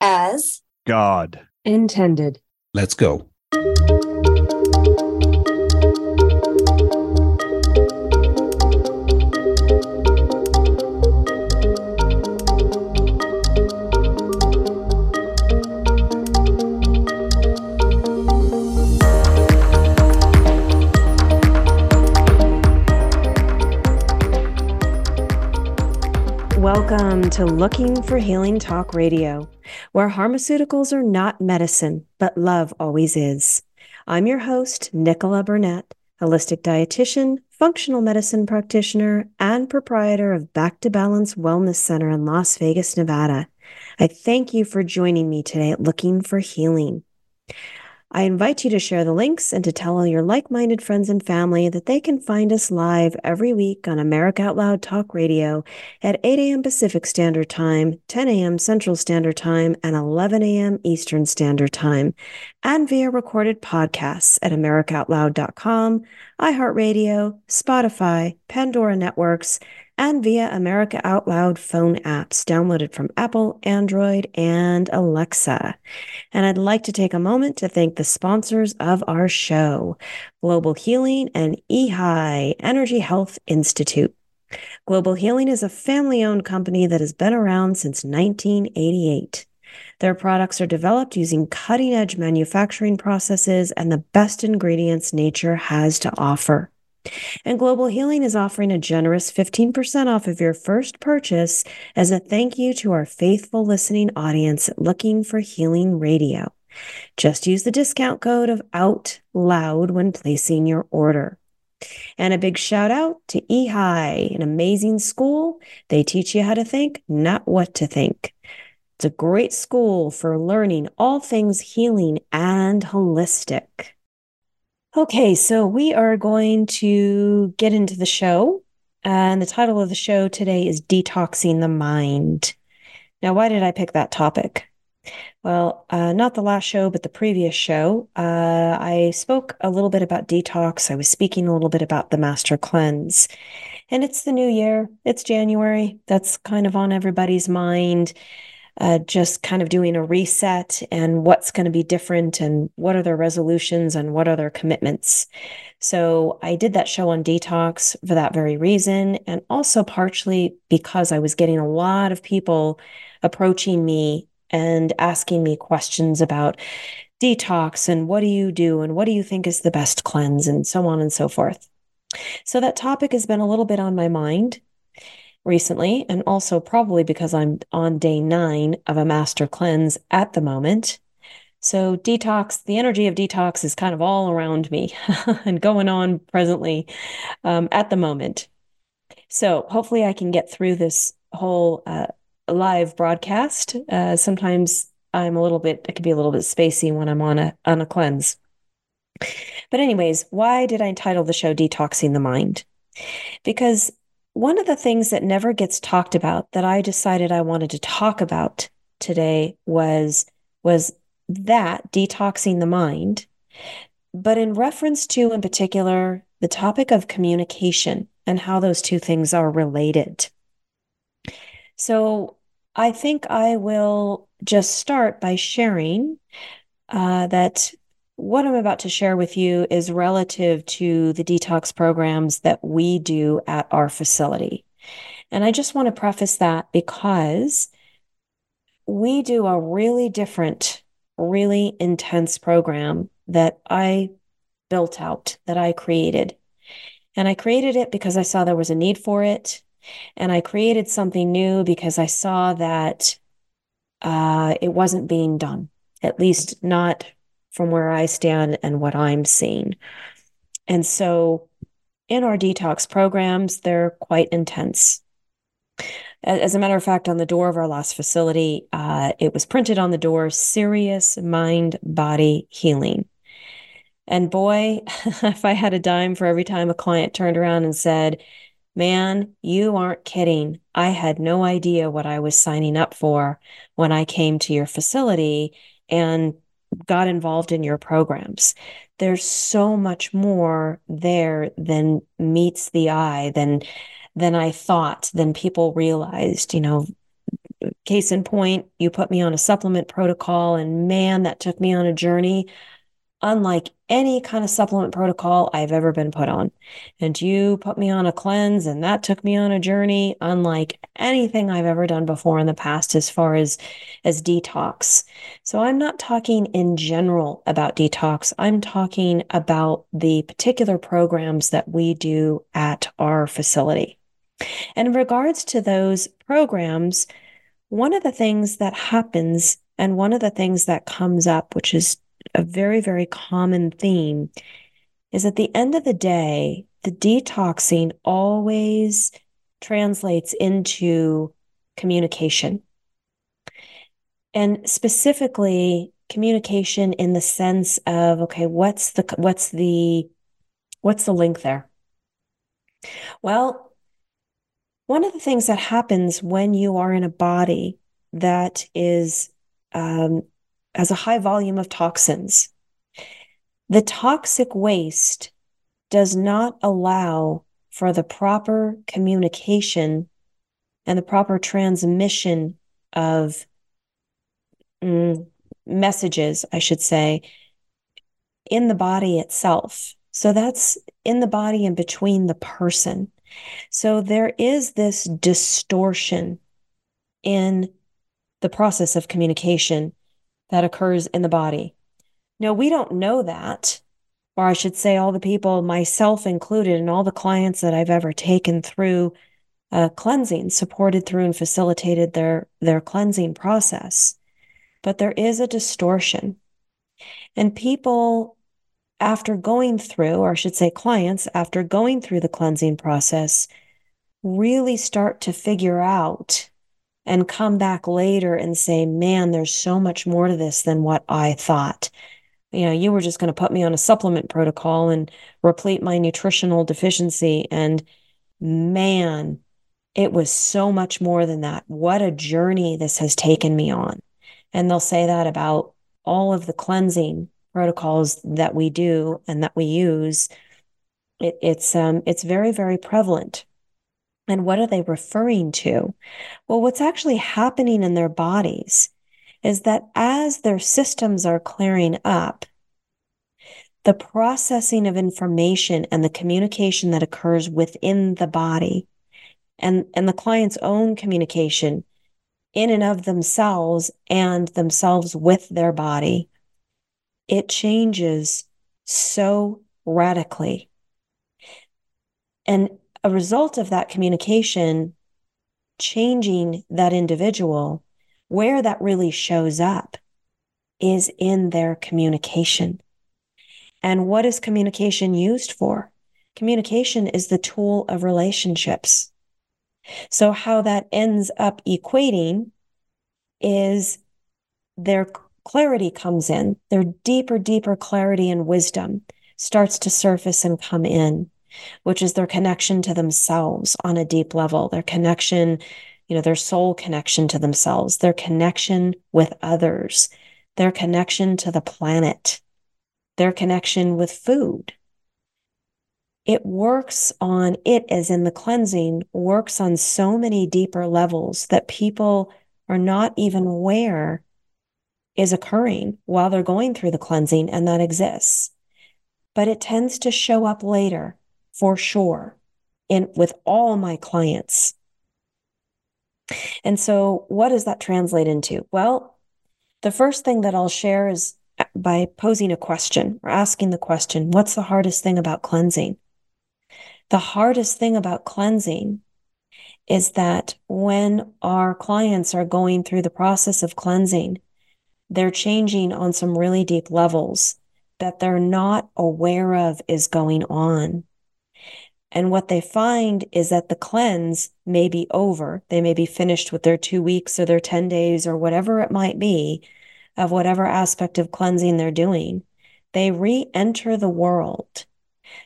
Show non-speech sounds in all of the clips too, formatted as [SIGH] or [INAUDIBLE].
as God intended. Let's go. Welcome to Looking for Healing Talk Radio, where pharmaceuticals are not medicine, but love always is. I'm your host, Nichola Burnett, holistic dietitian, functional medicine practitioner, and proprietor of Back to Balance Wellness Center in Las Vegas, Nevada. I thank you for joining me today at Looking for Healing. I invite you to share the links and to tell all your like minded friends and family that they can find us live every week on America Out Loud Talk Radio at 8 a.m. Pacific Standard Time, 10 a.m. Central Standard Time, and 11 a.m. Eastern Standard Time, and via recorded podcasts at AmericaOutloud.com, iHeartRadio, Spotify, Pandora Networks, and via America Out Loud phone apps downloaded from Apple, Android, and Alexa. And I'd like to take a moment to thank the sponsors of our show Global Healing and EHI Energy Health Institute. Global Healing is a family owned company that has been around since 1988. Their products are developed using cutting edge manufacturing processes and the best ingredients nature has to offer. And Global Healing is offering a generous 15% off of your first purchase as a thank you to our faithful listening audience looking for healing radio. Just use the discount code of Out Loud when placing your order. And a big shout out to EHI, an amazing school. They teach you how to think, not what to think. It's a great school for learning all things healing and holistic. Okay, so we are going to get into the show. And the title of the show today is Detoxing the Mind. Now, why did I pick that topic? Well, uh, not the last show, but the previous show, uh, I spoke a little bit about detox. I was speaking a little bit about the master cleanse. And it's the new year, it's January. That's kind of on everybody's mind uh, just kind of doing a reset and what's going to be different and what are their resolutions and what are their commitments. So I did that show on detox for that very reason. And also partially because I was getting a lot of people approaching me and asking me questions about detox and what do you do and what do you think is the best cleanse and so on and so forth. So that topic has been a little bit on my mind recently, and also probably because I'm on day nine of a master cleanse at the moment. So, detox, the energy of detox is kind of all around me [LAUGHS] and going on presently um, at the moment. So, hopefully, I can get through this whole uh, live broadcast. Uh, sometimes I'm a little bit, it can be a little bit spacey when I'm on a on a cleanse. But, anyways, why did I title the show Detoxing the Mind? Because one of the things that never gets talked about that I decided I wanted to talk about today was was that detoxing the mind, but in reference to in particular the topic of communication and how those two things are related. So I think I will just start by sharing uh, that what I'm about to share with you is relative to the detox programs that we do at our facility. And I just want to preface that because we do a really different, really intense program that I built out, that I created. And I created it because I saw there was a need for it. And I created something new because I saw that uh, it wasn't being done, at least not from where I stand and what I'm seeing. And so in our detox programs, they're quite intense. As a matter of fact, on the door of our last facility, uh, it was printed on the door serious mind body healing. And boy, [LAUGHS] if I had a dime for every time a client turned around and said, Man, you aren't kidding. I had no idea what I was signing up for when I came to your facility. And got involved in your programs. There's so much more there than meets the eye, than than I thought, than people realized. You know, Case in point, you put me on a supplement protocol, and man, that took me on a journey unlike any kind of supplement protocol I've ever been put on. And you put me on a cleanse, and that took me on a journey unlike anything I've ever done before in the past as far as, as detox. So I'm not talking in general about detox. I'm talking about the particular programs that we do at our facility. And in regards to those programs, one of the things that happens and one of the things that comes up, which is a very, very common theme is at the end of the day, the detoxing always translates into communication. And specifically communication in the sense of okay, what's the what's the what's the link there? Well, one of the things that happens when you are in a body that is um, as a high volume of toxins. The toxic waste does not allow for the proper communication and the proper transmission of mm, messages, I should say, in the body itself. So that's in the body and between the person. So there is this distortion in the process of communication that occurs in the body. No, we don't know that. Or I should say, all the people, myself included, and all the clients that I've ever taken through uh, cleansing, supported through and facilitated their, their cleansing process. But there is a distortion. And people, after going through, or I should say, clients, after going through the cleansing process, really start to figure out and come back later and say, man, there's so much more to this than what I thought. You know, you were just going to put me on a supplement protocol and replete my nutritional deficiency. And man, it was so much more than that. What a journey this has taken me on. And they'll say that about all of the cleansing protocols that we do and that we use. It, it's um, it's very very prevalent and what are they referring to? Well, what's actually happening in their bodies is that as their systems are clearing up, the processing of information and the communication that occurs within the body and, and the client's own communication in and of themselves and themselves with their body, it changes so radically. And a result of that communication changing that individual, where that really shows up is in their communication. And what is communication used for? Communication is the tool of relationships. So, how that ends up equating is their clarity comes in, their deeper, deeper clarity and wisdom starts to surface and come in which is their connection to themselves on a deep level, their connection, you know, their soul connection to themselves, their connection with others, their connection to the planet, their connection with food. It works on it as in the cleansing, works on so many deeper levels that people are not even aware is occurring while they're going through the cleansing, and that exists. But it tends to show up later for sure in with all my clients. And so what does that translate into? Well, the first thing that I'll share is uh, by posing a question or asking the question, what's the hardest thing about cleansing? The hardest thing about cleansing is that when our clients are going through the process of cleansing, they're changing on some really deep levels that they're not aware of is going on. And what they find is that the cleanse may be over. They may be finished with their two weeks or their 10 days or whatever it might be of whatever aspect of cleansing they're doing. They re enter the world.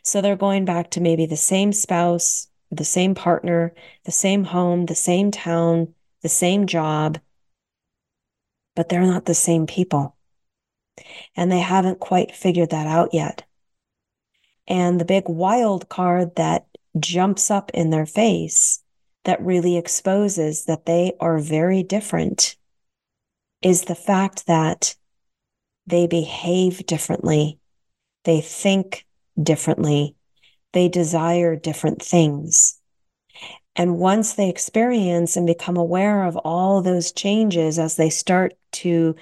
So they're going back to maybe the same spouse, the same partner, the same home, the same town, the same job, but they're not the same people. And they haven't quite figured that out yet. And the big wild card that jumps up in their face that really exposes that they are very different is the fact that they behave differently, they think differently, they desire different things. And once they experience and become aware of all those changes as they start to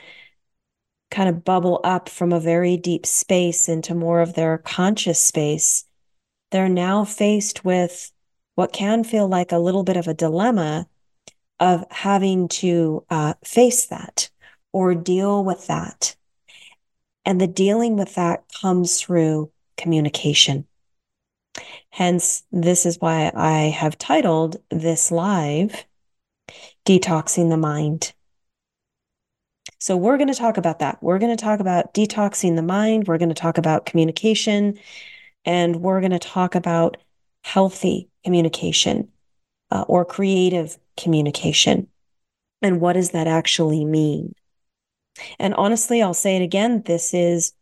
kind of bubble up from a very deep space into more of their conscious space, they're now faced with what can feel like a little bit of a dilemma of having to uh, face that or deal with that. And the dealing with that comes through communication. Hence, this is why I have titled this live Detoxing the Mind. So, we're going to talk about that. We're going to talk about detoxing the mind. We're going to talk about communication. And we're going to talk about healthy communication uh, or creative communication. And what does that actually mean? And honestly, I'll say it again this is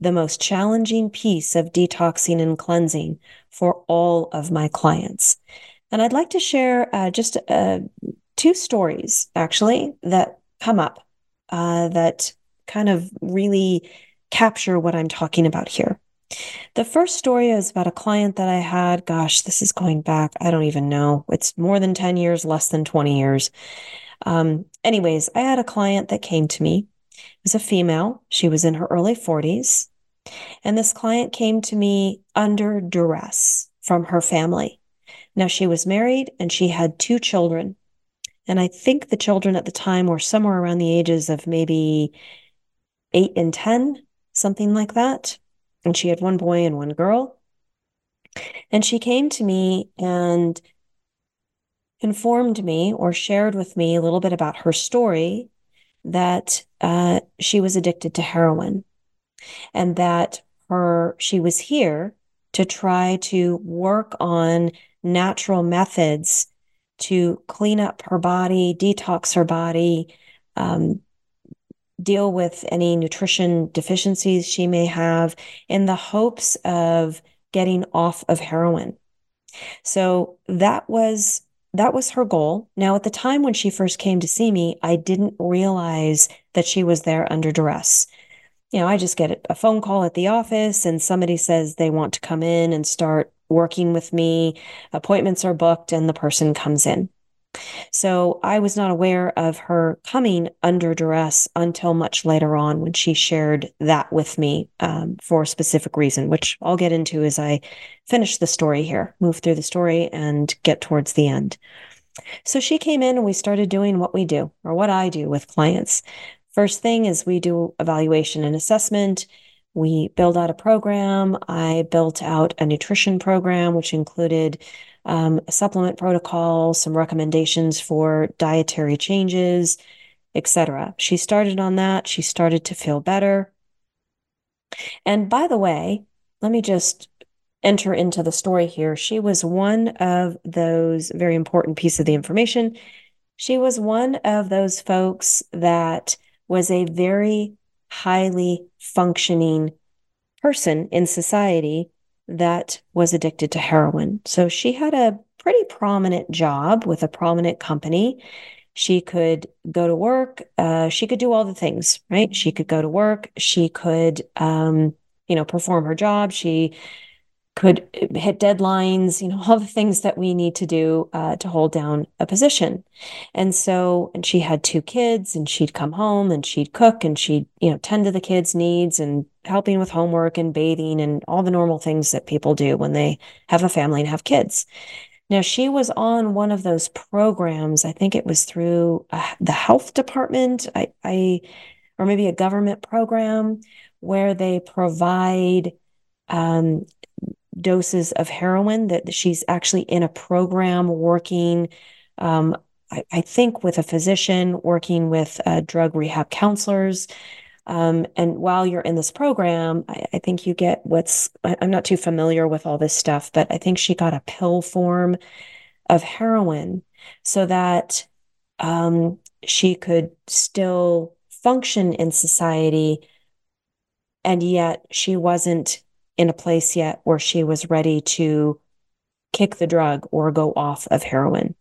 the most challenging piece of detoxing and cleansing for all of my clients. And I'd like to share uh, just uh, two stories actually that come up uh, that kind of really capture what I'm talking about here. The first story is about a client that I had. Gosh, this is going back, I don't even know. It's more than 10 years, less than 20 years. Um, anyways, I had a client that came to me. It was a female. She was in her early 40s. And this client came to me under duress from her family. Now, she was married and she had two children. And I think the children at the time were somewhere around the ages of maybe eight and 10, something like that and she had one boy and one girl. And she came to me and informed me or shared with me a little bit about her story that uh, she was addicted to heroin and that her she was here to try to work on natural methods to clean up her body, detox her body, um, deal with any nutrition deficiencies she may have in the hopes of getting off of heroin. So that was that was her goal. Now at the time when she first came to see me, I didn't realize that she was there under duress. You know, I just get a phone call at the office and somebody says they want to come in and start working with me. Appointments are booked and the person comes in. So I was not aware of her coming under duress until much later on when she shared that with me um, for a specific reason, which I'll get into as I finish the story here, move through the story and get towards the end. So she came in and we started doing what we do or what I do with clients. First thing is we do evaluation and assessment. We build out a program. I built out a nutrition program, which included um, a supplement protocol, some recommendations for dietary changes, etc. She started on that. She started to feel better. And by the way, let me just enter into the story here. She was one of those very important piece of the information. She was one of those folks that was a very highly functioning person in society that was addicted to heroin. So she had a pretty prominent job with a prominent company. She could go to work. Uh, she could do all the things, right? She could go to work. She could, um, you know, perform her job. She could hit deadlines, you know, all the things that we need to do uh, to hold down a position. And so, and she had two kids, and she'd come home and she'd cook and she'd, you know, tend to the kids' needs and helping with homework and bathing and all the normal things that people do when they have a family and have kids. Now, she was on one of those programs. I think it was through uh, the health department, I, I, or maybe a government program where they provide um, doses of heroin, that she's actually in a program working, um, I, I, think, with a physician, working with uh, drug rehab counselors. Um, and while you're in this program, I, I think you get what's, I'm not too familiar with all this stuff, but I think she got a pill form of heroin so that um, she could still function in society. And yet she wasn't in a place yet where she was ready to kick the drug or go off of heroin.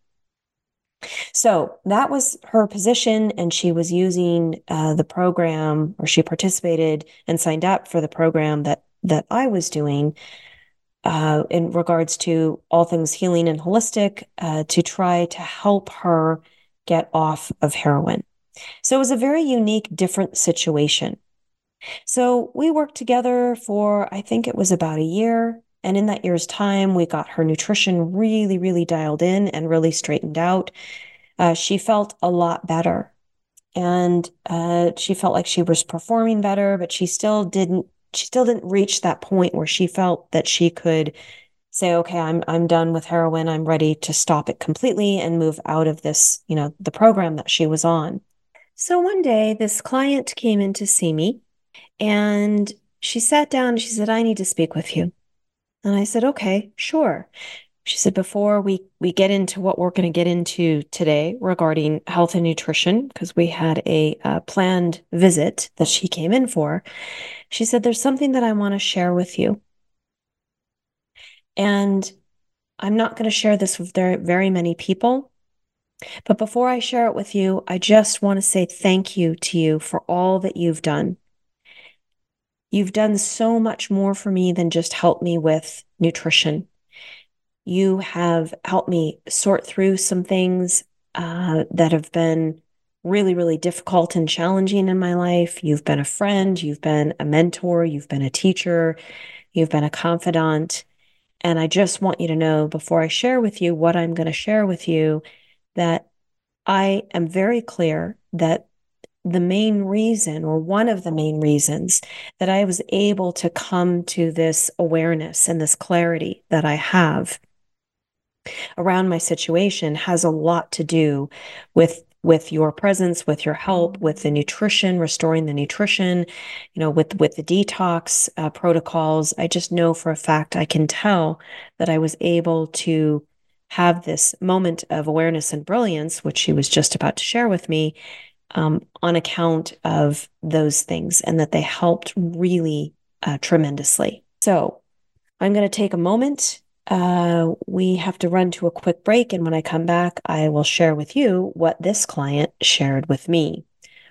So that was her position, and she was using uh, the program, or she participated and signed up for the program that that I was doing uh, in regards to all things healing and holistic uh, to try to help her get off of heroin. So it was a very unique, different situation. So we worked together for, I think it was about a year. And in that year's time, we got her nutrition really, really dialed in and really straightened out. Uh, she felt a lot better. And uh, she felt like she was performing better, but she still didn't. She still didn't reach that point where she felt that she could say, "Okay, I'm I'm done with heroin. I'm ready to stop it completely and move out of this, you know, the program that she was on." So one day, this client came in to see me, and she sat down and she said, I need to speak with you. And I said, okay, sure. She said, before we, we get into what we're going to get into today regarding health and nutrition, because we had a uh, planned visit that she came in for, she said, there's something that I want to share with you. And I'm not going to share this with very, very many people. But before I share it with you, I just want to say thank you to you for all that you've done. You've done so much more for me than just help me with nutrition. You have helped me sort through some things uh, that have been really, really difficult and challenging in my life. You've been a friend, you've been a mentor, you've been a teacher, you've been a confidant. And I just want you to know before I share with you what I'm going to share with you that I am very clear that the main reason, or one of the main reasons, that I was able to come to this awareness and this clarity that I have around my situation has a lot to do with with your presence with your help with the nutrition restoring the nutrition you know with with the detox uh, protocols. I just know for a fact i can tell that i was able to have this moment of awareness and brilliance which she was just about to share with me um, on account of those things and that they helped really uh, tremendously. So I'm going to take a moment. Uh, we have to run to a quick break. And when I come back, I will share with you what this client shared with me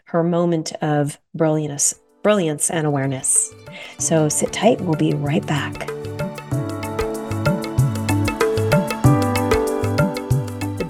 her moment of brilliance, brilliance and awareness. So sit tight. We'll be right back.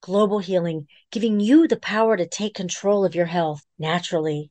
Global Healing, giving you the power to take control of your health naturally.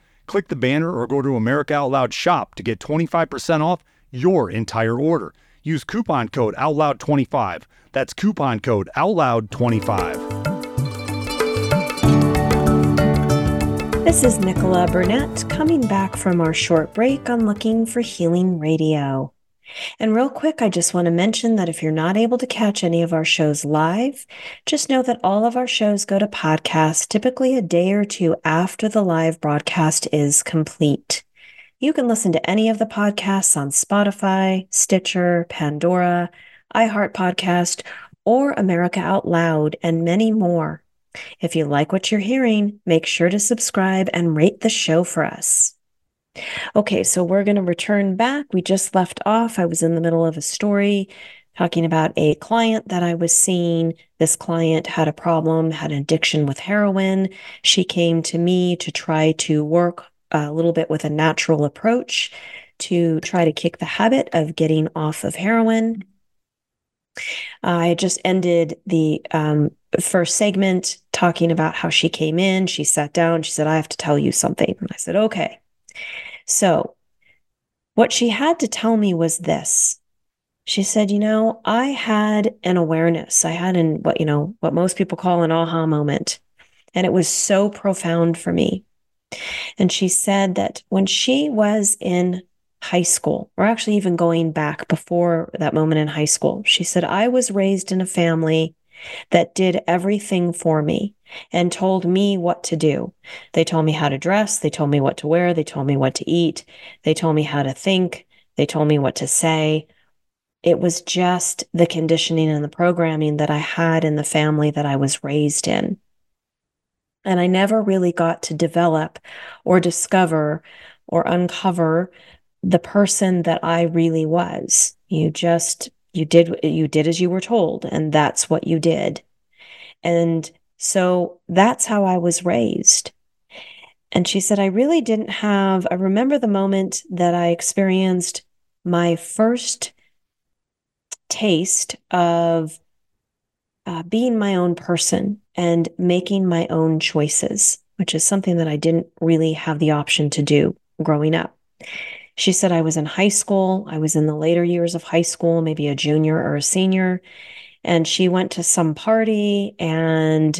Click the banner or go to America Out Loud shop to get 25% off your entire order. Use coupon code OUTLOUD25. That's coupon code OUTLOUD25. This is Nichola Burnett coming back from our short break on Looking for Healing Radio. And real quick, I just want to mention that if you're not able to catch any of our shows live, just know that all of our shows go to podcast typically a day or two after the live broadcast is complete. You can listen to any of the podcasts on Spotify, Stitcher, Pandora, iHeart Podcast, or America Out Loud, and many more. If you like what you're hearing, make sure to subscribe and rate the show for us. Okay, so we're going to return back. We just left off. I was in the middle of a story talking about a client that I was seeing. This client had a problem, had an addiction with heroin. She came to me to try to work a little bit with a natural approach to try to kick the habit of getting off of heroin. I just ended the um, first segment talking about how she came in. She sat down. She said, I have to tell you something. And I said, okay. So, what she had to tell me was this. She said, You know, I had an awareness. I had an, what, you know, what most people call an aha moment. And it was so profound for me. And she said that when she was in high school, or actually even going back before that moment in high school, she said, I was raised in a family that did everything for me and told me what to do. They told me how to dress. They told me what to wear. They told me what to eat. They told me how to think. They told me what to say. It was just the conditioning and the programming that I had in the family that I was raised in. And I never really got to develop or discover or uncover the person that I really was. You just you did you did as you were told and that's what you did. And so that's how I was raised. And she said I really didn't have I remember the moment that I experienced my first taste of uh, being my own person and making my own choices, which is something that I didn't really have the option to do growing up. She said I was in high school. I was in the later years of high school, maybe a junior or a senior. And she went to some party and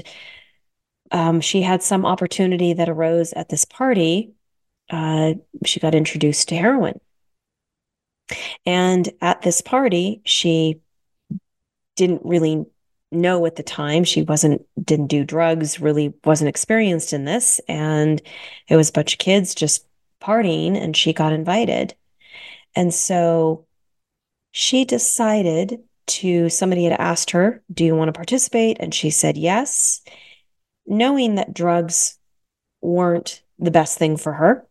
um, she had some opportunity that arose at this party. Uh, she got introduced to heroin. And at this party, she didn't really know at the time she wasn't didn't do drugs really wasn't experienced in this and it was a bunch of kids just partying and she got invited. And so she decided to, somebody had asked her, Do you want to participate? And she said yes, knowing that drugs weren't the best thing for her,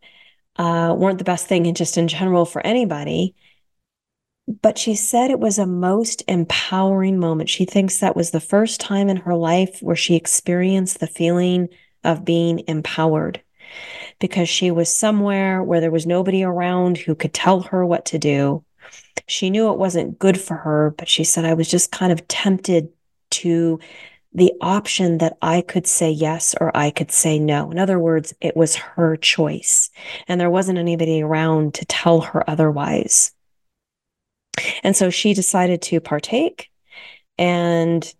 uh, weren't the best thing and just in general for anybody. But she said it was a most empowering moment. She thinks that was the first time in her life where she experienced the feeling of being empowered because she was somewhere where there was nobody around who could tell her what to do. She knew it wasn't good for her, but she said, I was just kind of tempted to the option that I could say yes or I could say no. In other words, it was her choice, and there wasn't anybody around to tell her otherwise. And so she decided to partake. And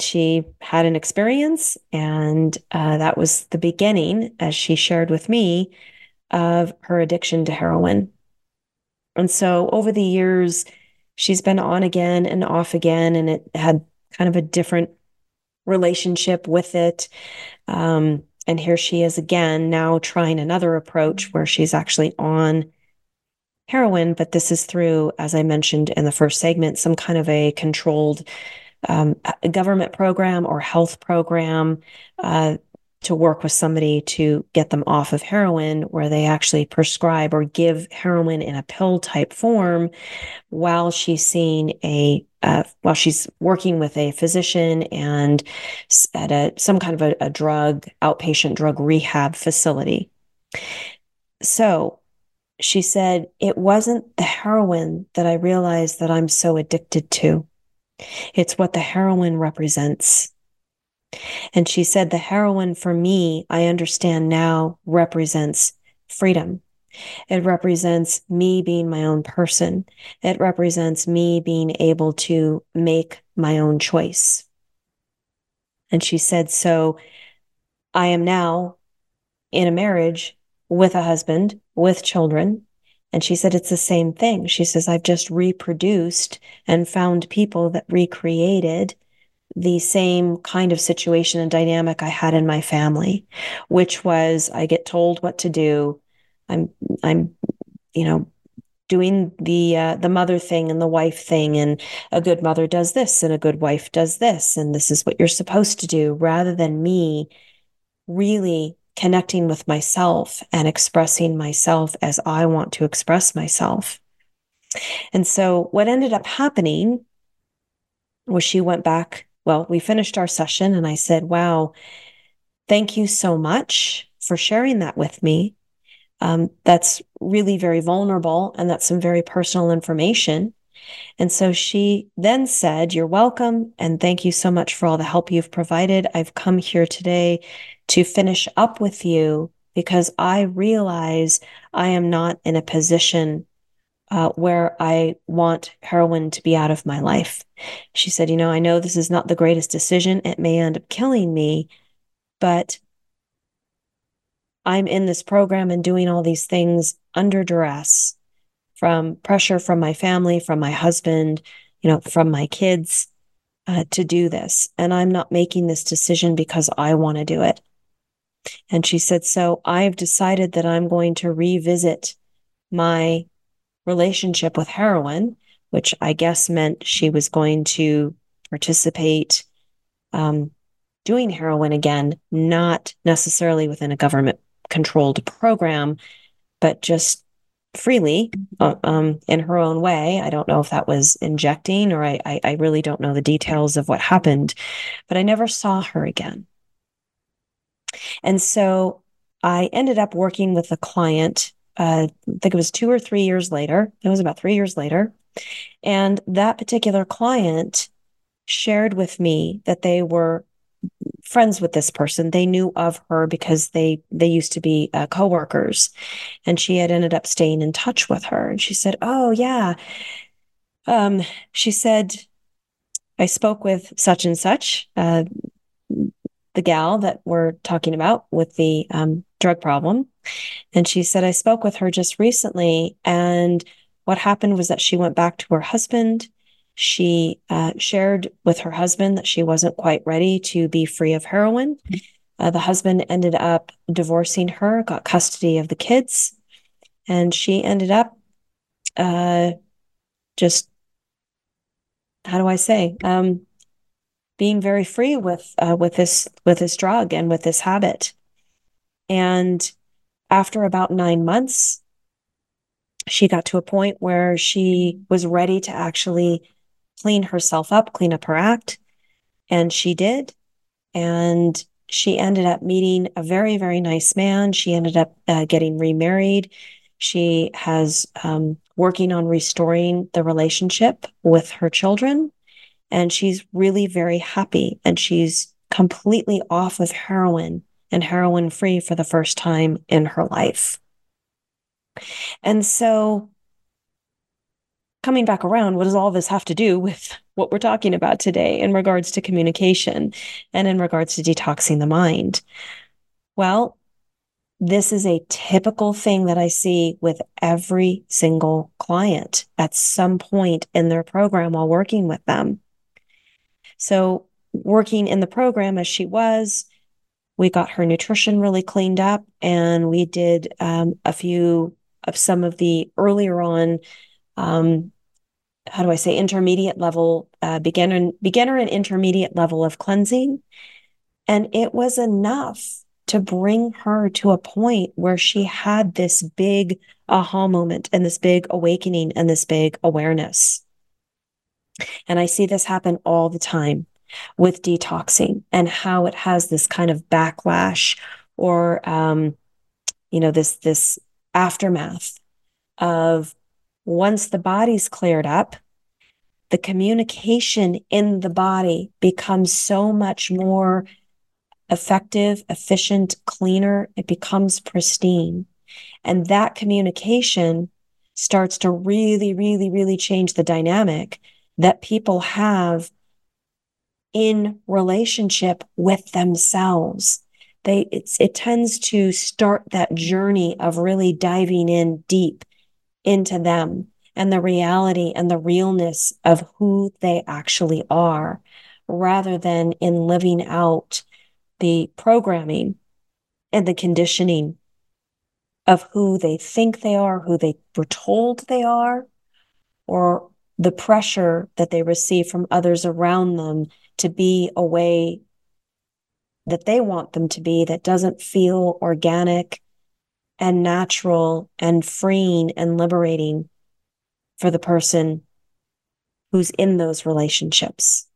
she had an experience, and uh, that was the beginning, as she shared with me, of her addiction to heroin. And so over the years, she's been on again and off again, and it had kind of a different relationship with it. Um, and here she is again, now trying another approach where she's actually on heroin, but this is through, as I mentioned in the first segment, some kind of a controlled um, government program or health program uh, to work with somebody to get them off of heroin, where they actually prescribe or give heroin in a pill type form while she's seeing a uh, while she's working with a physician and at a some kind of a, a drug outpatient drug rehab facility. So she said, It wasn't the heroin that I realized that I'm so addicted to. It's what the heroin represents. And she said, The heroin for me, I understand now, represents freedom. It represents me being my own person. It represents me being able to make my own choice. And she said, So I am now in a marriage with a husband, with children, and she said, it's the same thing. She says, I've just reproduced and found people that recreated the same kind of situation and dynamic I had in my family, which was I get told what to do. I'm, I'm, you know, doing the uh, the mother thing and the wife thing and a good mother does this and a good wife does this and this is what you're supposed to do rather than me really connecting with myself and expressing myself as I want to express myself. And so what ended up happening was she went back. Well, we finished our session and I said, Wow, thank you so much for sharing that with me. Um, that's really very vulnerable and that's some very personal information. And so she then said, You're welcome. And thank you so much for all the help you've provided. I've come here today to finish up with you because I realize I am not in a position uh, where I want heroin to be out of my life. She said, You know, I know this is not the greatest decision. It may end up killing me, but I'm in this program and doing all these things under duress from pressure from my family, from my husband, you know, from my kids uh, to do this. And I'm not making this decision because I want to do it. And she said, So I've decided that I'm going to revisit my relationship with heroin, which I guess meant she was going to participate um, doing heroin again, not necessarily within a government controlled program, but just freely uh, um, in her own way. I don't know if that was injecting or I, I, I really don't know the details of what happened, but I never saw her again. And so I ended up working with a client uh, I think it was two or three years later. It was about three years later. And that particular client shared with me that they were friends with this person. They knew of her because they they used to be uh, coworkers, and she had ended up staying in touch with her. And she said, "Oh yeah," um, she said, "I spoke with such and such, uh, the gal that we're talking about with the um, drug problem, and she said, I spoke with her just recently. And what happened was that she went back to her husband. She uh, shared with her husband that she wasn't quite ready to be free of heroin. Uh, the husband ended up divorcing her, got custody of the kids, and she ended up uh, just, how do I say, um, being very free with uh, with this with this drug and with this habit. And after about nine months, she got to a point where she was ready to actually clean herself up, clean up her act. And she did. And she ended up meeting a very, very nice man. She ended up uh, getting remarried. She has um, working on restoring the relationship with her children. And she's really very happy. And she's completely off of heroin and heroin free for the first time in her life. And so, coming back around, what does all this have to do with [LAUGHS] what we're talking about today in regards to communication and in regards to detoxing the mind? Well, this is a typical thing that I see with every single client at some point in their program while working with them. So, working in the program as she was, we got her nutrition really cleaned up and we did um, a few of some of the earlier on um, how do i say intermediate level uh, beginner beginner and intermediate level of cleansing. And it was enough to bring her to a point where she had this big aha moment and this big awakening and this big awareness. And i see this happen all the time with detoxing and how it has this kind of backlash or um, you know this this aftermath of once the body's cleared up the communication in the body becomes so much more effective efficient cleaner. It becomes pristine. And that communication starts to really really really change the dynamic that people have in relationship with themselves. They it tends to start that journey of really diving in deep into them and the reality and the realness of who they actually are rather than in living out the programming and the conditioning of who they think they are, who they were told they are, or the pressure that they receive from others around them to be a way that they want them to be that doesn't feel organic and natural and freeing and liberating for the person who's in those relationships.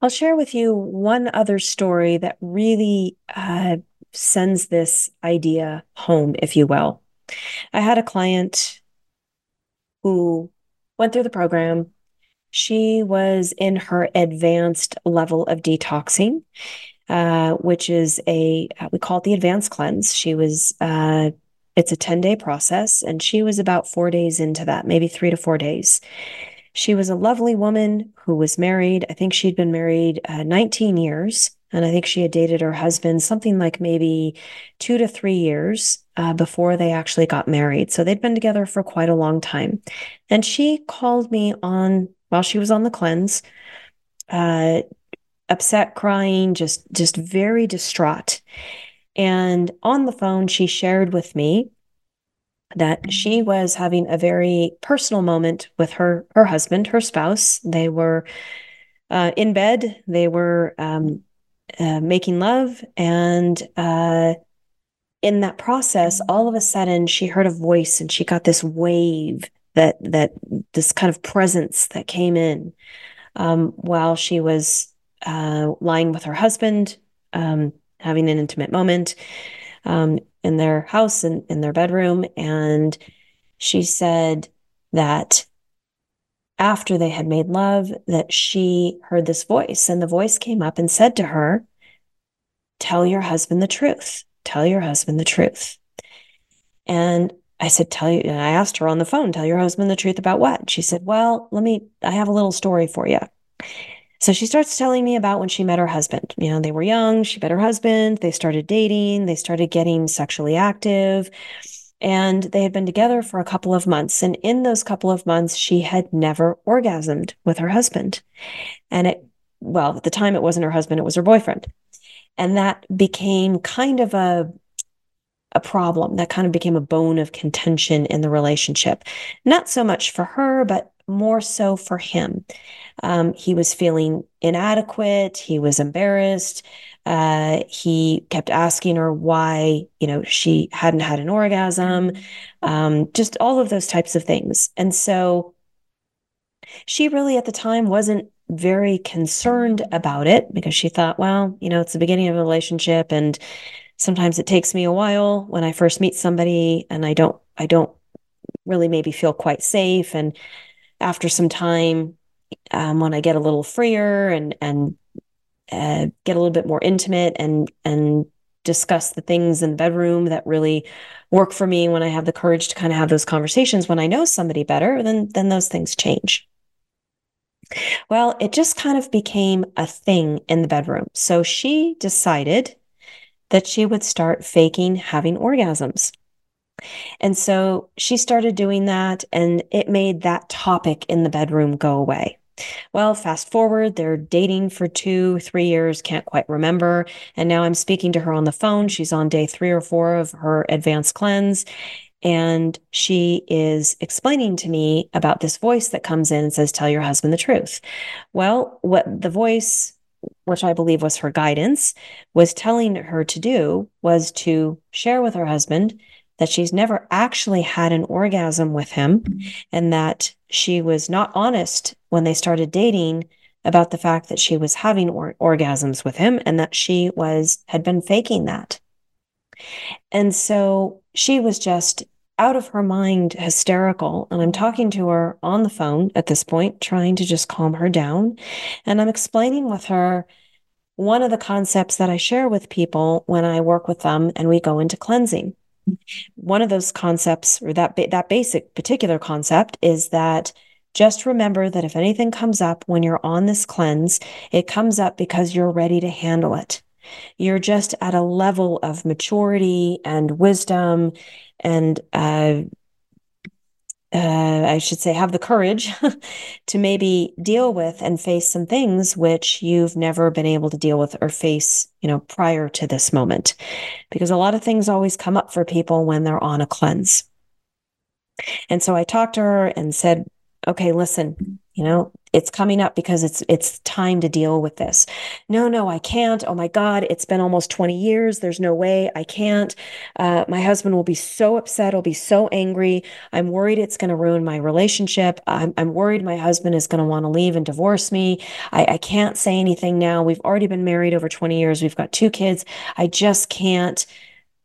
I'll share with you one other story that really uh, sends this idea home, if you will. I had a client who went through the program. She was in her advanced level of detoxing, uh, which is a, uh, we call it the advanced cleanse. She was, uh, it's a 10 day process, and she was about four days into that, maybe three to four days. She was a lovely woman who was married. I think she'd been married uh, 19 years. And I think she had dated her husband something like maybe two to three years uh, before they actually got married. So they'd been together for quite a long time. And she called me on while she was on the cleanse, uh, upset, crying, just just very distraught. And on the phone, she shared with me that she was having a very personal moment with her her husband, her spouse. They were uh, in bed. They were um, uh, making love, and uh, in that process, all of a sudden, she heard a voice, and she got this wave that that this kind of presence that came in um, while she was uh, lying with her husband, um, having an intimate moment. Um, in their house and in, in their bedroom. And she said that after they had made love, that she heard this voice, and the voice came up and said to her, Tell your husband the truth. Tell your husband the truth. And I said, Tell you, and I asked her on the phone, Tell your husband the truth about what? She said, Well, let me, I have a little story for you. So she starts telling me about when she met her husband. You know, they were young, she met her husband, they started dating, they started getting sexually active, and they had been together for a couple of months. And in those couple of months, she had never orgasmed with her husband. And it, well, at the time, it wasn't her husband, it was her boyfriend. And that became kind of a, a problem that kind of became a bone of contention in the relationship. Not so much for her, but more so for him. Um, he was feeling inadequate. He was embarrassed. Uh, he kept asking her why, you know, she hadn't had an orgasm, um, just all of those types of things. And so she really at the time wasn't very concerned about it because she thought, well, you know, it's the beginning of a relationship and sometimes it takes me a while when I first meet somebody and I don't, I don't really maybe feel quite safe. And after some time, um, when I get a little freer and and uh, get a little bit more intimate and and discuss the things in the bedroom that really work for me when I have the courage to kind of have those conversations when I know somebody better, then then those things change. Well, it just kind of became a thing in the bedroom. So she decided that she would start faking having orgasms. And so she started doing that, and it made that topic in the bedroom go away. Well, fast forward, they're dating for two, three years, can't quite remember. And now I'm speaking to her on the phone. She's on day three or four of her advanced cleanse. And she is explaining to me about this voice that comes in and says, Tell your husband the truth. Well, what the voice, which I believe was her guidance, was telling her to do was to share with her husband that she's never actually had an orgasm with him and that she was not honest when they started dating about the fact that she was having or- orgasms with him and that she was had been faking that. And so she was just out of her mind hysterical and I'm talking to her on the phone at this point trying to just calm her down and I'm explaining with her one of the concepts that I share with people when I work with them and we go into cleansing one of those concepts or that ba- that basic particular concept is that just remember that if anything comes up when you're on this cleanse, it comes up because you're ready to handle it. You're just at a level of maturity and wisdom and uh, uh, I should say, have the courage [LAUGHS] to maybe deal with and face some things which you've never been able to deal with or face, you know, prior to this moment. Because a lot of things always come up for people when they're on a cleanse. And so I talked to her and said, okay, listen, you know, it's coming up because it's it's time to deal with this. No, no, I can't. Oh my God, it's been almost 20 years. There's no way I can't. Uh, my husband will be so upset. He'll be so angry. I'm worried it's going to ruin my relationship. I'm, I'm worried my husband is going to want to leave and divorce me. I, I can't say anything now. We've already been married over 20 years. We've got two kids. I just can't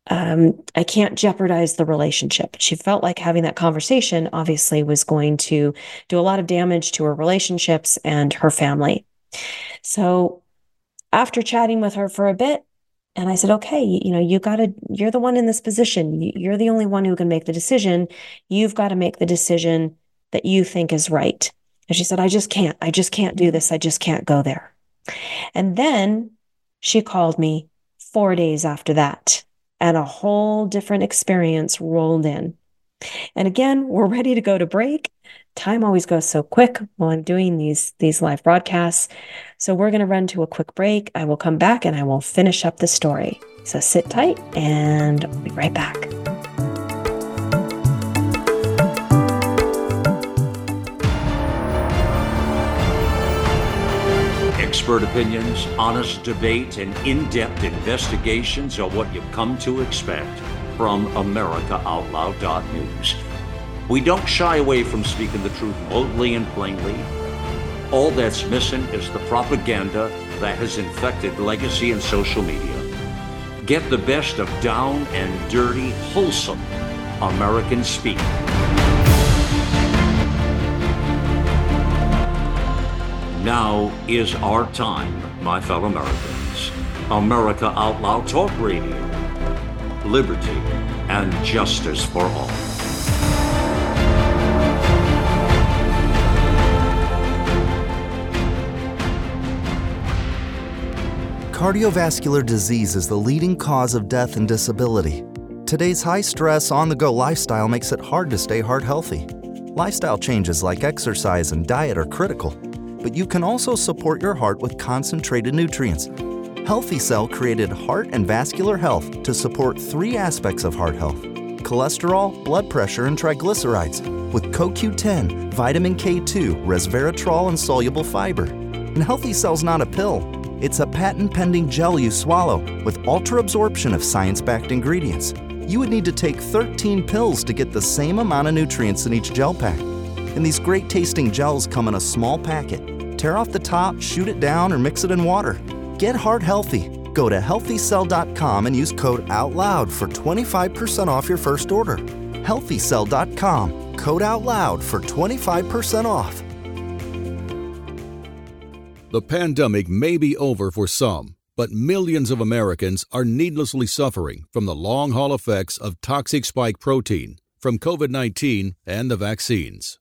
um, I can't jeopardize the relationship. She felt like having that conversation obviously was going to do a lot of damage to her relationships and her family. So after chatting with her for a bit, and I said, okay, you, you know, you got to, you're the one in this position. You're the only one who can make the decision. You've got to make the decision that you think is right. And she said, I just can't. I just can't do this. I just can't go there. And then she called me four days after that and a whole different experience rolled in. And again, we're ready to go to break. Time always goes so quick while I'm doing these these live broadcasts. So we're going to run to a quick break. I will come back and I will finish up the story. So sit tight and I'll be right back. Expert opinions, honest debate, and in depth investigations are what you've come to expect from AmericaOutloud.news. We don't shy away from speaking the truth boldly and plainly. All that's missing is the propaganda that has infected legacy and social media. Get the best of down and dirty, wholesome American speak. Now is our time, my fellow Americans. America Out Loud Talk Radio. Liberty and justice for all. Cardiovascular disease is the leading cause of death and disability. Today's high stress, on the go lifestyle makes it hard to stay heart healthy. Lifestyle changes like exercise and diet are critical but you can also support your heart with concentrated nutrients. Healthy Cell created Heart and Vascular Health to support three aspects of heart health cholesterol, blood pressure, and triglycerides with CoQ10, vitamin K2, resveratrol, and soluble fiber. And Healthy Cell's not a pill, it's a patent pending gel you swallow with ultra absorption of science backed ingredients. You would need to take 13 pills to get the same amount of nutrients in each gel pack. And these great tasting gels come in a small packet tear off the top, shoot it down, or mix it in water. Get heart healthy. Go to healthycell.com and use code OUTLOUD for 25% off your first order. Healthycell.com, code OUTLOUD for 25% off. The pandemic may be over for some, but millions of Americans are needlessly suffering from the long haul effects of toxic spike protein from COVID 19 and the vaccines.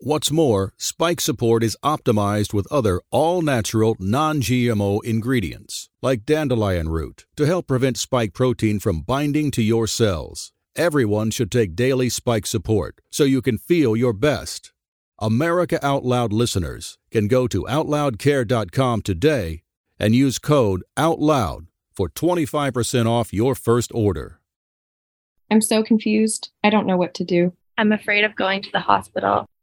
What's more, spike support is optimized with other all natural, non GMO ingredients, like dandelion root, to help prevent spike protein from binding to your cells. Everyone should take daily spike support so you can feel your best. America Out Loud listeners can go to OutLoudCare.com today and use code OUTLOUD for 25% off your first order. I'm so confused. I don't know what to do. I'm afraid of going to the hospital.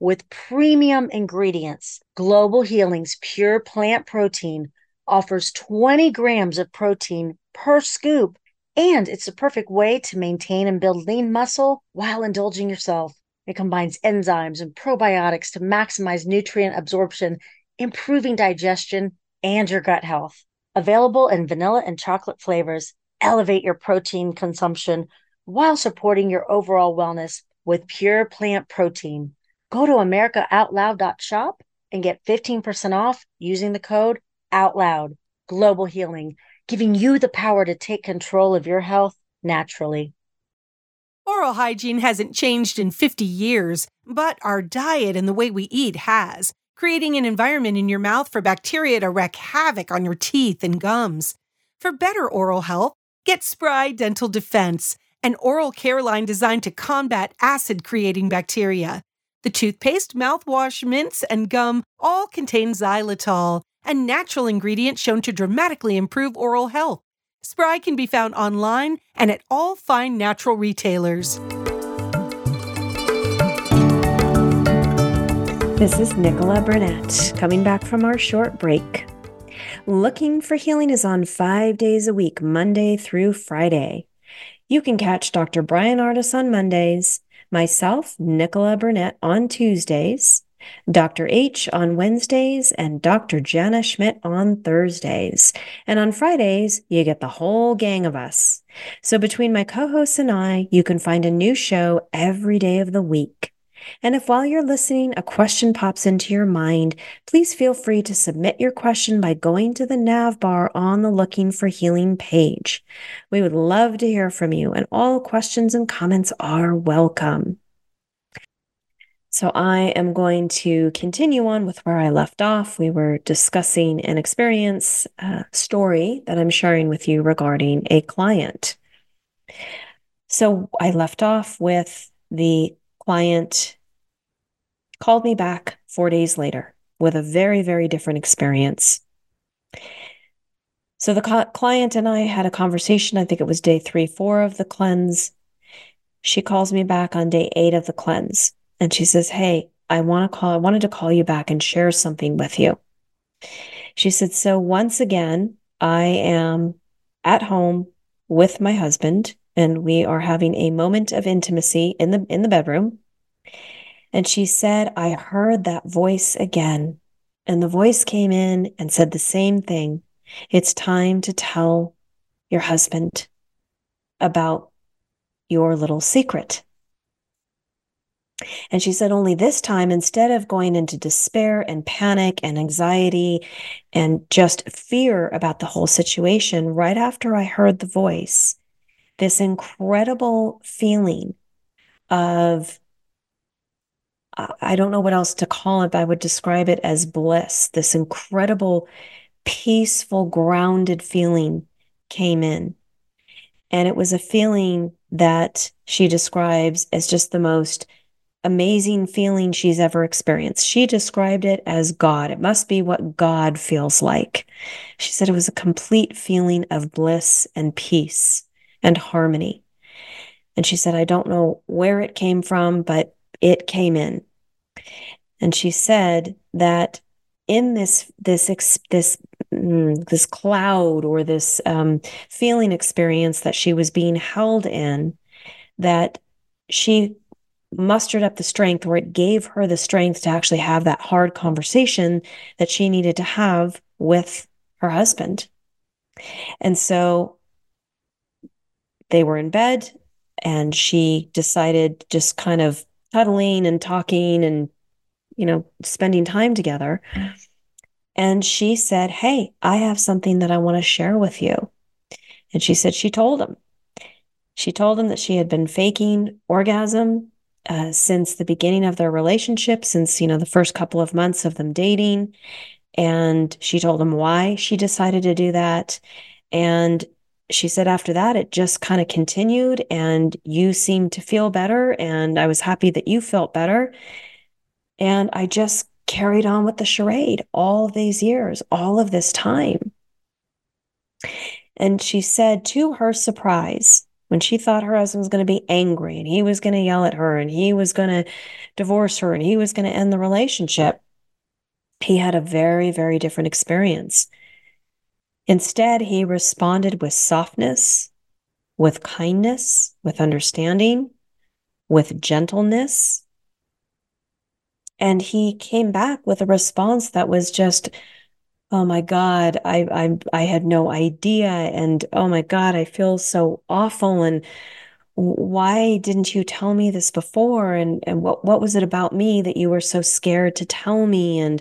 with premium ingredients. Global Healing's pure plant protein offers 20 grams of protein per scoop, and it's a perfect way to maintain and build lean muscle while indulging yourself. It combines enzymes and probiotics to maximize nutrient absorption, improving digestion and your gut health. Available in vanilla and chocolate flavors, elevate your protein consumption while supporting your overall wellness with pure plant protein. Go to americaoutloud.shop and get 15% off using the code OUTLOUD. Global Healing, giving you the power to take control of your health naturally. Oral hygiene hasn't changed in 50 years, but our diet and the way we eat has, creating an environment in your mouth for bacteria to wreak havoc on your teeth and gums. For better oral health, get Spry Dental Defense, an oral care line designed to combat acid creating bacteria. The toothpaste, mouthwash, mints, and gum all contain xylitol, a natural ingredient shown to dramatically improve oral health. Spry can be found online and at all fine natural retailers. This is Nichola Burnett coming back from our short break. Looking for Healing is on five days a week, Monday through Friday. You can catch Dr. Bryan Ardis on Mondays, myself, Nichola Burnett, on Tuesdays, Dr. H on Wednesdays, and Dr. Jana Schmidt on Thursdays. And on Fridays, you get the whole gang of us. So between my co hosts and I, you can find a new show every day of the week. And if while you're listening, a question pops into your mind, please feel free to submit your question by going to the nav bar on the Looking for Healing page. We would love to hear from you, and all questions and comments are welcome. So I am going to continue on with where I left off. We were discussing an experience uh, story that I'm sharing with you regarding a client. So I left off with the client called me back four days later with a very, very different experience. So the client and I had a conversation. I think it was day three, four of the cleanse. She calls me back on day eight of the cleanse and she says, Hey, I want to call, I wanted to call you back and share something with you. She said, So once again, I am at home with my husband and we are having a moment of intimacy in the in the bedroom. And she said, I heard that voice again. And the voice came in and said the same thing. It's time to tell your husband about your little secret. And she said, only this time, instead of going into despair and panic and anxiety and just fear about the whole situation, right after I heard the voice, this incredible feeling of, I don't know what else to call it, but I would describe it as bliss, this incredible, peaceful, grounded feeling came in. And it was a feeling that she describes as just the most amazing feeling she's ever experienced. She described it as God. It must be what God feels like. She said it was a complete feeling of bliss and peace and harmony. And she said, I don't know where it came from, but it came in. And she said that in this this this mm, this cloud or this um, feeling experience that she was being held in, that she mustered up the strength or it gave her the strength to actually have that hard conversation that she needed to have with her husband. And so they were in bed and she decided just kind of cuddling and talking and you know spending time together and she said hey i have something that i want to share with you and she said she told him she told him that she had been faking orgasm uh, since the beginning of their relationship, since, you know, the first couple of months of them dating. And she told him why she decided to do that. And she said after that, it just kind of continued and you seemed to feel better. And I was happy that you felt better. And I just carried on with the charade all these years, all of this time. And she said, to her surprise, when she thought her husband was going to be angry and he was going to yell at her and he was going to divorce her and he was going to end the relationship, he had a very, very different experience. Instead, he responded with softness, with kindness, with understanding, with gentleness. And he came back with a response that was just oh my god i i i had no idea and oh my god i feel so awful and why didn't you tell me this before? And, and what, what was it about me that you were so scared to tell me? And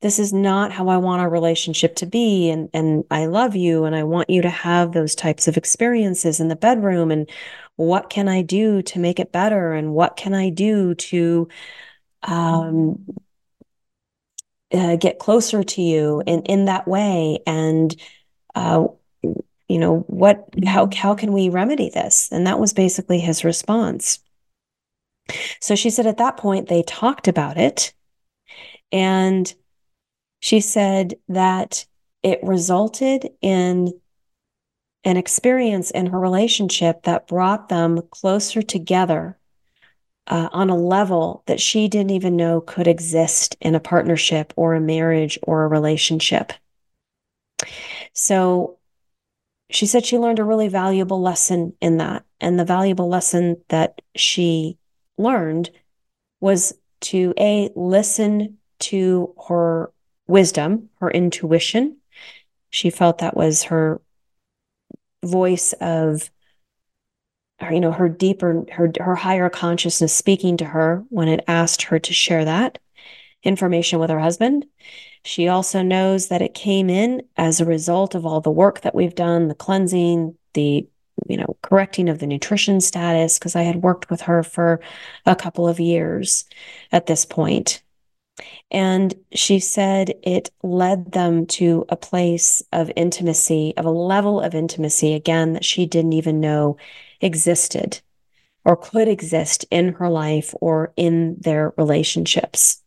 this is not how I want our relationship to be. And, and I love you and I want you to have those types of experiences in the bedroom. And what can I do to make it better? And what can I do to, um, uh, get closer to you in, in that way? And, uh, you know what how how can we remedy this and that was basically his response so she said at that point they talked about it and she said that it resulted in an experience in her relationship that brought them closer together uh, on a level that she didn't even know could exist in a partnership or a marriage or a relationship. So she said she learned a really valuable lesson in that. And the valuable lesson that she learned was to A, listen to her wisdom, her intuition. She felt that was her voice of you know, her deeper, her her higher consciousness speaking to her when it asked her to share that information with her husband. She also knows that it came in as a result of all the work that we've done, the cleansing, the you know, correcting of the nutrition status, because I had worked with her for a couple of years at this point. And she said it led them to a place of intimacy, of a level of intimacy, again, that she didn't even know existed or could exist in her life or in their relationships.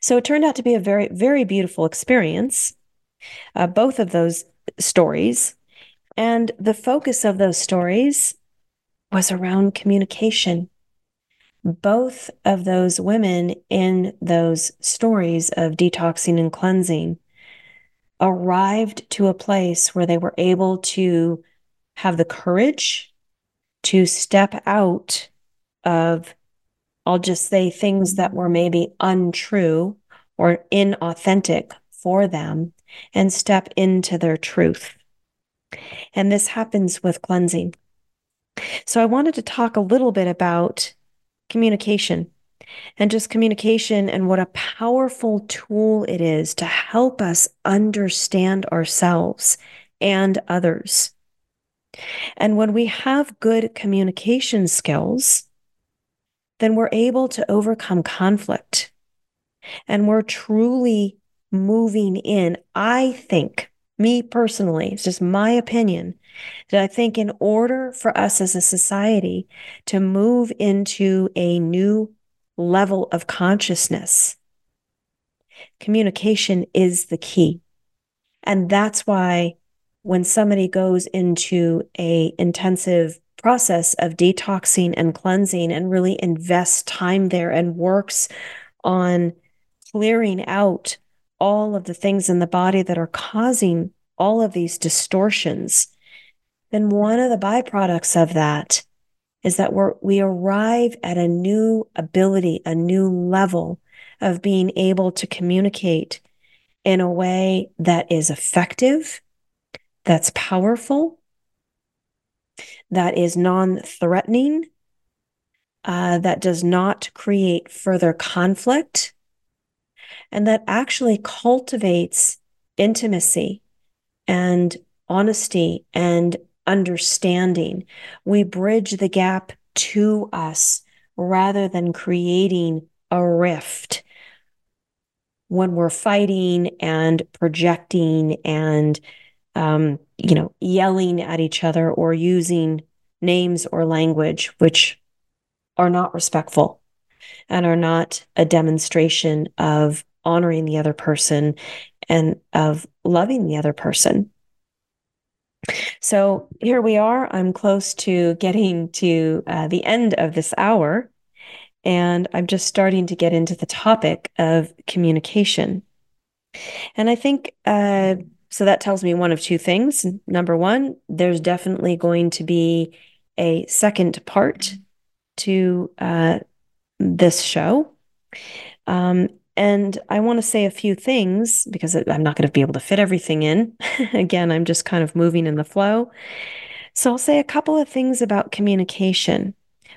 So it turned out to be a very, very beautiful experience, uh, both of those stories. And the focus of those stories was around communication. Both of those women in those stories of detoxing and cleansing arrived to a place where they were able to have the courage to step out of I'll just say things that were maybe untrue or inauthentic for them and step into their truth. And this happens with cleansing. So I wanted to talk a little bit about communication and just communication and what a powerful tool it is to help us understand ourselves and others. And when we have good communication skills, then we're able to overcome conflict and we're truly moving in. I think, me personally, it's just my opinion, that I think in order for us as a society to move into a new level of consciousness, communication is the key. And that's why when somebody goes into a intensive process of detoxing and cleansing and really invests time there and works on clearing out all of the things in the body that are causing all of these distortions, then one of the byproducts of that is that we're, we arrive at a new ability, a new level of being able to communicate in a way that is effective, that's powerful, that is non threatening, uh, that does not create further conflict, and that actually cultivates intimacy and honesty and understanding. We bridge the gap to us rather than creating a rift when we're fighting and projecting and um, you know, yelling at each other or using names or language which are not respectful and are not a demonstration of honoring the other person and of loving the other person. So here we are. I'm close to getting to uh, the end of this hour, and I'm just starting to get into the topic of communication. And I think uh, so that tells me one of two things. Number one, there's definitely going to be a second part to uh, this show. Um, and I want to say a few things because I'm not going to be able to fit everything in. [LAUGHS] Again, I'm just kind of moving in the flow. So I'll say a couple of things about communication.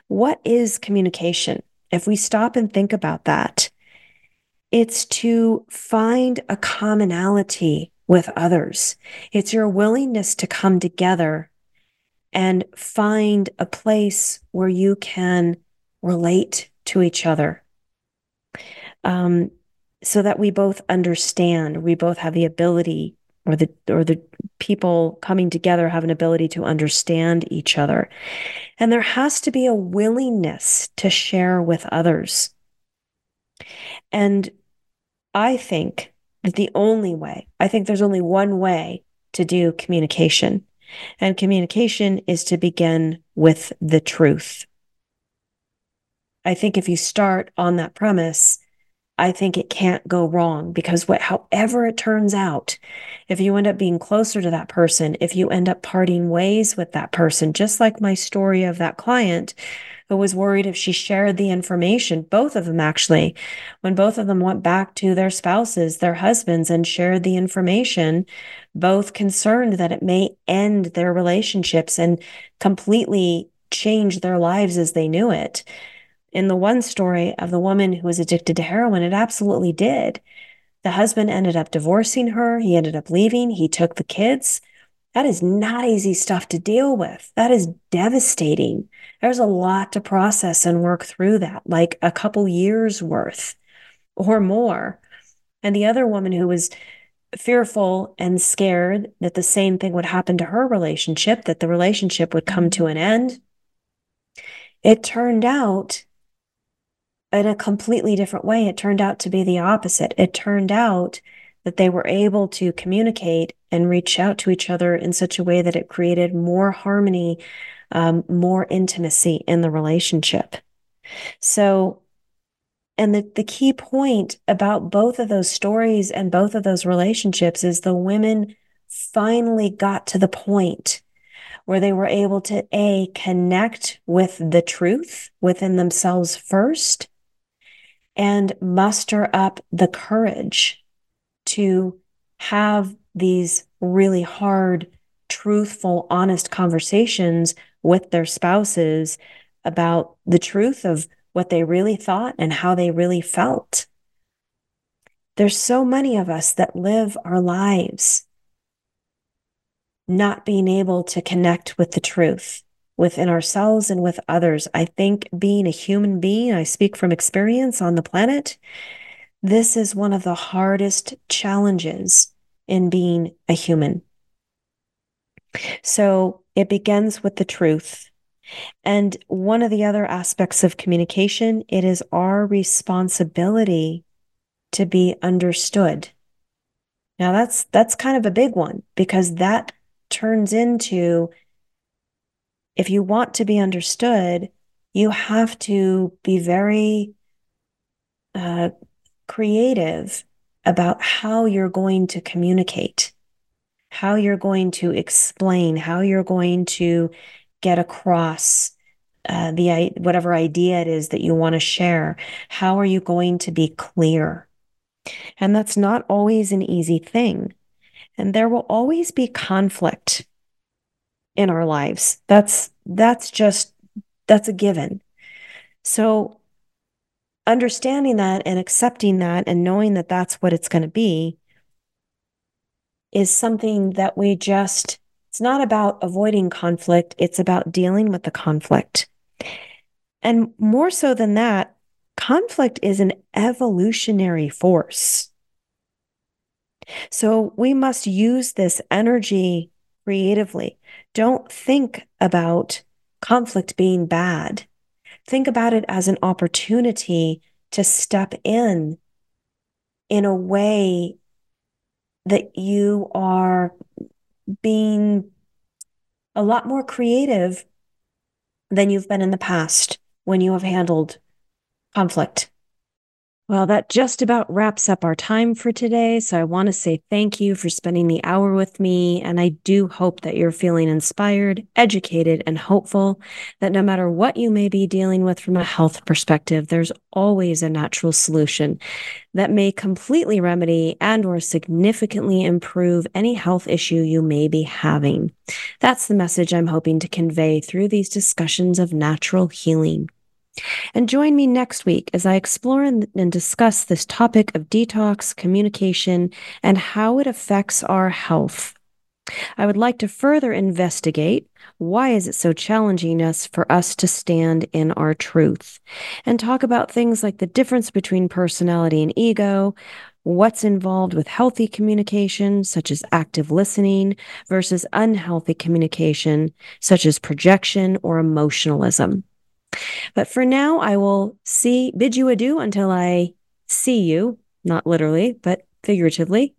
What is communication? If we stop and think about that, it's to find a commonality with others. It's your willingness to come together and find a place where you can relate to each other. Um, so that we both understand, we both have the ability or the or the people coming together have an ability to understand each other. And there has to be a willingness to share with others. And I think that the only way, I think there's only one way to do communication. And communication is to begin with the truth. I think if you start on that premise, I think it can't go wrong because what, however it turns out, if you end up being closer to that person, if you end up parting ways with that person, just like my story of that client who was worried if she shared the information, both of them actually, when both of them went back to their spouses, their husbands, and shared the information, both concerned that it may end their relationships and completely change their lives as they knew it in the one story of the woman who was addicted to heroin, it absolutely did. The husband ended up divorcing her. He ended up leaving. He took the kids. That is not easy stuff to deal with. That is devastating. There's a lot to process and work through that, like a couple years worth or more. And the other woman who was fearful and scared that the same thing would happen to her relationship, that the relationship would come to an end. It turned out in a completely different way. It turned out to be the opposite. It turned out that they were able to communicate and reach out to each other in such a way that it created more harmony, um, more intimacy in the relationship. So, and the, the key point about both of those stories and both of those relationships is the women finally got to the point where they were able to a connect with the truth within themselves first and muster up the courage to have these really hard, truthful, honest conversations with their spouses about the truth of what they really thought and how they really felt. There's so many of us that live our lives not being able to connect with the truth within ourselves and with others. I think being a human being, I speak from experience on the planet, this is one of the hardest challenges in being a human. So it begins with the truth. And one of the other aspects of communication, it is our responsibility to be understood. Now that's that's kind of a big one because that turns into if you want to be understood, you have to be very uh, creative about how you're going to communicate, how you're going to explain, how you're going to get across uh, the whatever idea it is that you want to share. How are you going to be clear? And that's not always an easy thing. And there will always be conflict in our lives. That's that's just that's a given. So understanding that and accepting that and knowing that that's what it's going to be is something that we just it's not about avoiding conflict, it's about dealing with the conflict. And more so than that, conflict is an evolutionary force. So we must use this energy creatively. Don't think about conflict being bad. Think about it as an opportunity to step in in a way that you are being a lot more creative than you've been in the past when you have handled conflict. Well, that just about wraps up our time for today. So I want to say thank you for spending the hour with me. And I do hope that you're feeling inspired, educated, and hopeful that no matter what you may be dealing with from a health perspective, there's always a natural solution that may completely remedy and or significantly improve any health issue you may be having. That's the message I'm hoping to convey through these discussions of natural healing. And join me next week as I explore and, discuss this topic of detox, communication, and how it affects our health. I would like to further investigate why is it so challenging us for us to stand in our truth and talk about things like the difference between personality and ego, what's involved with healthy communication, such as active listening, versus unhealthy communication, such as projection or emotionalism. But for now, I will see, bid you adieu until I see you, not literally, but figuratively,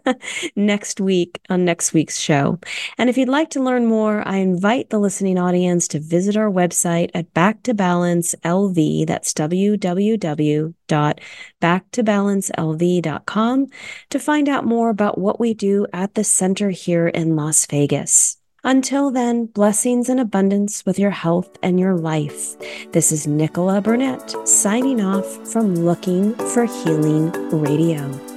[LAUGHS] next week on next week's show. And if you'd like to learn more, I invite the listening audience to visit our website at Back to Balance LV. That's www.backtobalancelv.com to find out more about what we do at the center here in Las Vegas. Until then, blessings and abundance with your health and your life. This is Nichola Burnett signing off from Looking for Healing Radio.